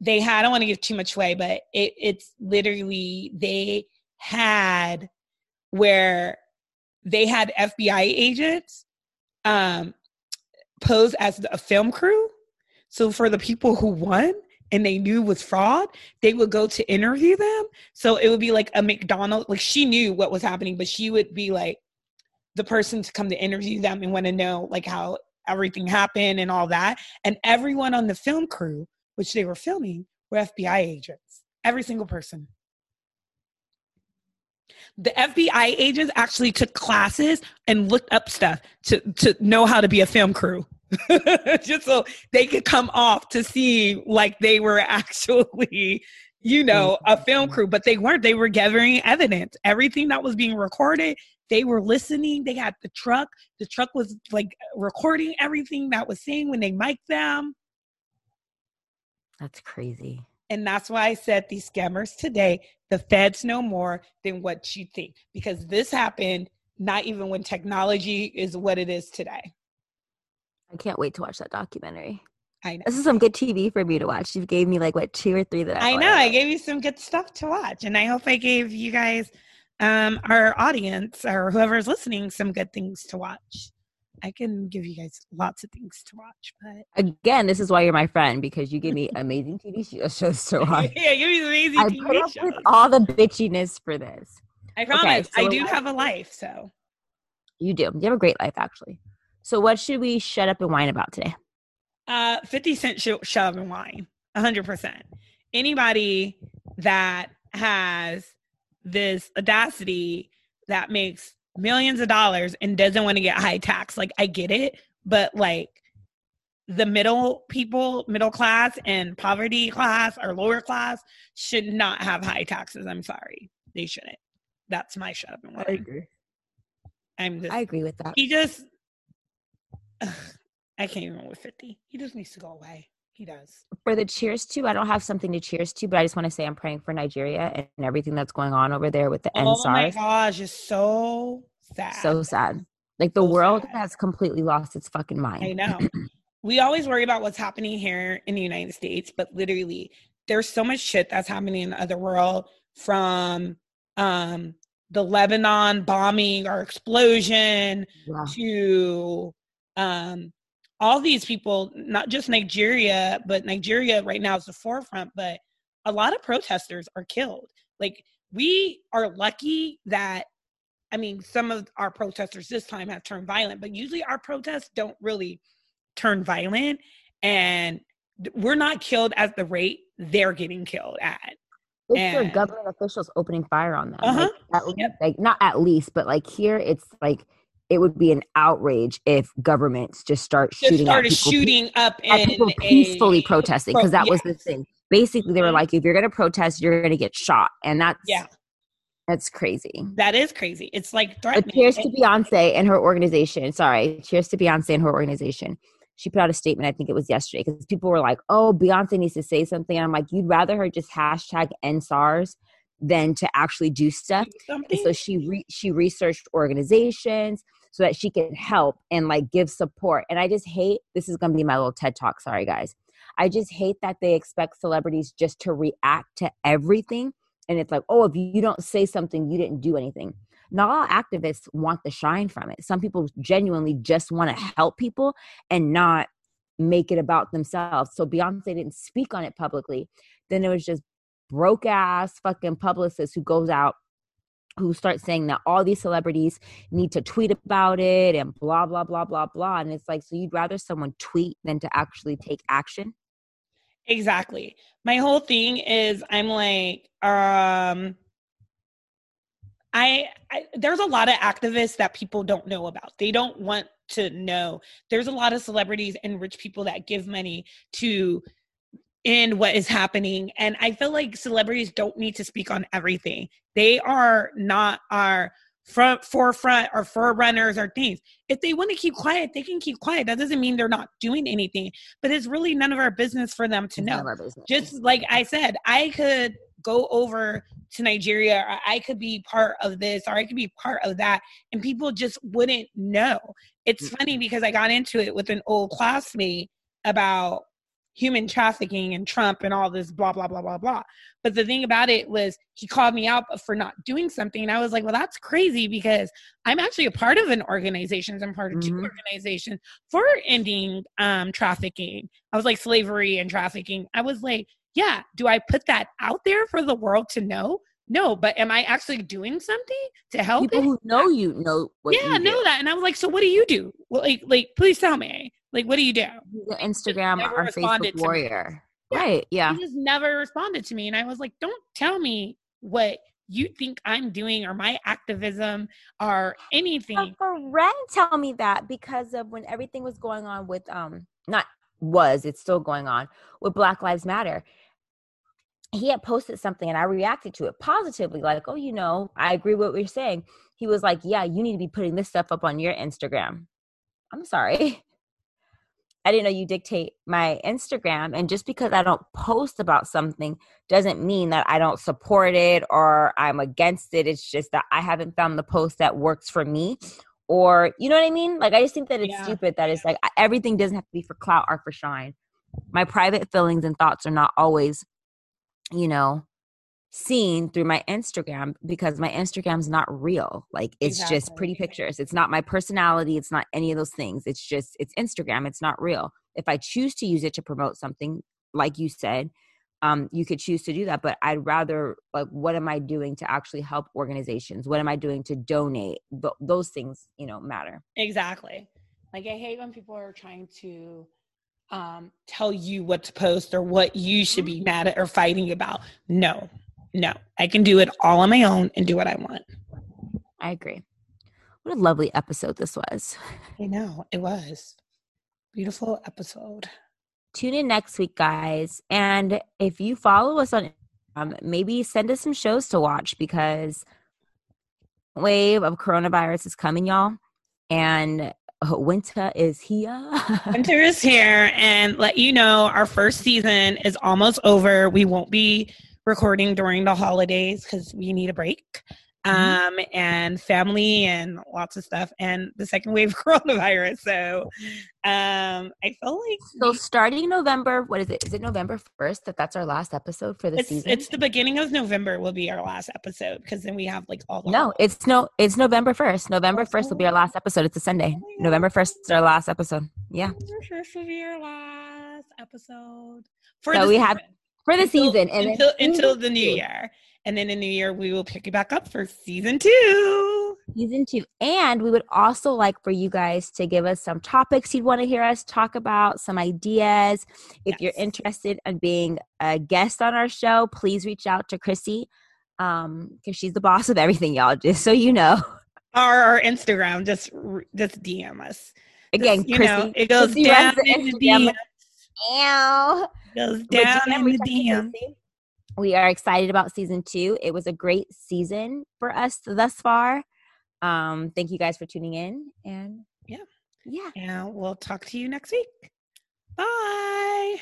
they had, I don't want to give too much away, but it, it's literally, they had where they had FBI agents um, pose as a film crew. So for the people who won, and they knew was fraud, they would go to interview them. So it would be like a McDonald's, like she knew what was happening, but she would be like the person to come to interview them and want to know like how everything happened and all that. And everyone on the film crew, which they were filming, were FBI agents. Every single person. The FBI agents actually took classes and looked up stuff to, to know how to be a film crew. just so they could come off to see like they were actually you know a film crew but they weren't. They were gathering evidence. Everything that was being recorded they were listening. They had the truck. The truck was like recording everything that was saying when they mic'd them. That's crazy. and that's why i said these scammers today the feds know more than what you think because this happened not even when technology is what it is today I can't wait to watch that documentary. i know This is some good TV for me to watch. You gave me like what two or three that I, I know. I gave you some good stuff to watch, and I hope I gave you guys, um, our audience or whoever's listening, some good things to watch. I can give you guys lots of things to watch, but Again, this is why you're my friend because you give me amazing TV shows to watch. yeah, give you amazing I put TV up shows. with all the bitchiness for this. I promise, so I do have a life. So You do. You have a great life, actually. So, what should we shut up and whine about today? uh, 50 Cent sh- shove and wine, hundred percent. Anybody that has this audacity that makes millions of dollars and doesn't want to get high tax, like I get it, but like the middle people, middle class and poverty class or lower class should not have high taxes. I'm sorry. They shouldn't. That's my shut up and whine. I agree. I'm just I agree with that. he just I can't even with 50. He just needs to go away. He does. For the cheers to, I don't have something to cheers to, but I just want to say I'm praying for Nigeria and everything that's going on over there with the Oh my gosh, it's so sad. So sad. Like the So world sad. has completely lost its fucking mind. I know. we always worry about what's happening here in the United States, but literally there's so much shit that's happening in the other world from um the Lebanon bombing or explosion to um all these people not just nigeria but nigeria right now is the forefront but a lot of protesters are killed like we are lucky that i mean some of our protesters this time have turned violent but usually our protests don't really turn violent and we're not killed at the rate they're getting killed at. It's their government officials opening fire on them. Uh-huh. Like, at, yep. like not at least, but like here, it's like it would be an outrage if governments just start Just shooting at started people, shooting up people a- peacefully protesting because that was the thing. Basically, they were Mhm. like, if you're going to protest, you're going to get shot, and that's Yeah, that's crazy. that is crazy. It's like But cheers to Beyonce and her organization. Sorry, cheers to Beyonce and her organization. She put out a statement, I think it was yesterday, because people were like, oh, Beyonce needs to say something. And I'm like, you'd rather her just hashtag end SARS than to actually do stuff. So she re- she researched organizations so that she could help and like give support. And I just hate this is gonna be my little TED talk. Sorry guys. I just hate that they expect celebrities just to react to everything. And it's like, oh, if you don't say something, you didn't do anything. Not all activists want the shine from it. Some people genuinely just want to help people and not make it about themselves. So Beyonce didn't speak on it publicly. Then it was just broke ass fucking publicist who goes out who starts saying that all these celebrities need to tweet about it and blah blah blah blah blah and it's like so you'd rather someone tweet than to actually take action Exactly. My whole thing is I'm like, um I, I there's a lot of activists that people don't know about. They don't want to know. There's a lot of celebrities and rich people that give money to end what is happening. And I feel like celebrities don't need to speak on everything. They are not our front forefront or forerunners or things. If they want to keep quiet, they can keep quiet. That doesn't mean they're not doing anything, but it's really none of our business for them to It's none know of our business. just like I said, I could go over to Nigeria or I could be part of this or I could be part of that and people just wouldn't know. It's funny because I got into it with an old classmate about human trafficking and Trump and all this blah blah blah blah blah. But the thing about it was he called me out for not doing something and I was like, "Well, that's crazy because I'm actually a part of an organization. I'm part of two Mhm. organizations for ending um trafficking. I was like slavery and trafficking. I was like, yeah, do I put that out there for the world to know? No, but am I actually doing something to help people it? who know you know what yeah, you do. know that. And I was like, so what do you do? Well, like, like, please tell me. Like, what do you do? Instagram or Facebook warrior. Yeah. Right. Yeah. He just never responded to me. And I was like, don't tell me what you think I'm doing or my activism or A anything. friend tell me that because of when everything was going on with um not was it's still going on with Black Lives Matter. He had posted something and I reacted to it positively, like, oh, you know, I agree with what you're saying. He was like, Yeah, you need to be putting this stuff up on your Instagram. I'm sorry. I didn't know you dictate my Instagram. And just because I don't post about something doesn't mean that I don't support it or I'm against it. It's just that I haven't found the post that works for me. Or, you know what I mean? Like, I just think that it's Yeah. stupid that it's like everything doesn't have to be for clout or for shine. My private feelings and thoughts are not always, you know, seen through my Instagram because my Instagram's not real. Like it's just pretty pictures. It's not my personality. It's not any of those things. It's just it's Instagram. It's not real. If I choose to use it to promote something, like you said, um, you could choose to do that. But I'd rather like, what am I doing to actually help organizations? What am I doing to donate? Th- those things, you know, matter. Exactly. Like I hate when people are trying to um, tell you what to post or what you should be mad at or fighting about. No, no, I can do it all on my own and do what I want. I agree. What a lovely episode this was. I know it was beautiful episode. tune in next week, guys. And if you follow us on um, maybe send us some shows to watch because wave of coronavirus is coming, y'all. And uh, winter is here. Winter is here, and let you know our first season is almost over. We won't be recording during the holidays because we need a break. Um and family and lots of stuff and the second wave of coronavirus. So um I feel like so starting November, what is it? Is it November 1st that that's our last episode for the it's season? it's the beginning of November will be our last episode because then we have like all the no, it's no, it's November 1st. November 1st will be our last episode. It's a Sunday. Oh. November 1st is our last episode. Yeah. This will be our last episode for So the we have- season. For the Until- season. And until until the new year. And then in the new year we will pick you back up for season two. season two. And we would also like for you guys to give us some topics you'd want to hear us talk about, some ideas. If yes. you're interested in being a guest on our show, please reach out to Chrissy um because she's the boss of everything y'all just so you know our, our instagram just just dm us again just, you Chrissy, know it goes Chrissy down in the dm Ow. goes down in the dm we are excited about season two it was a great season for us thus far um, thank you guys for tuning in. And yeah. Yeah. And we'll talk to you next week. Bye.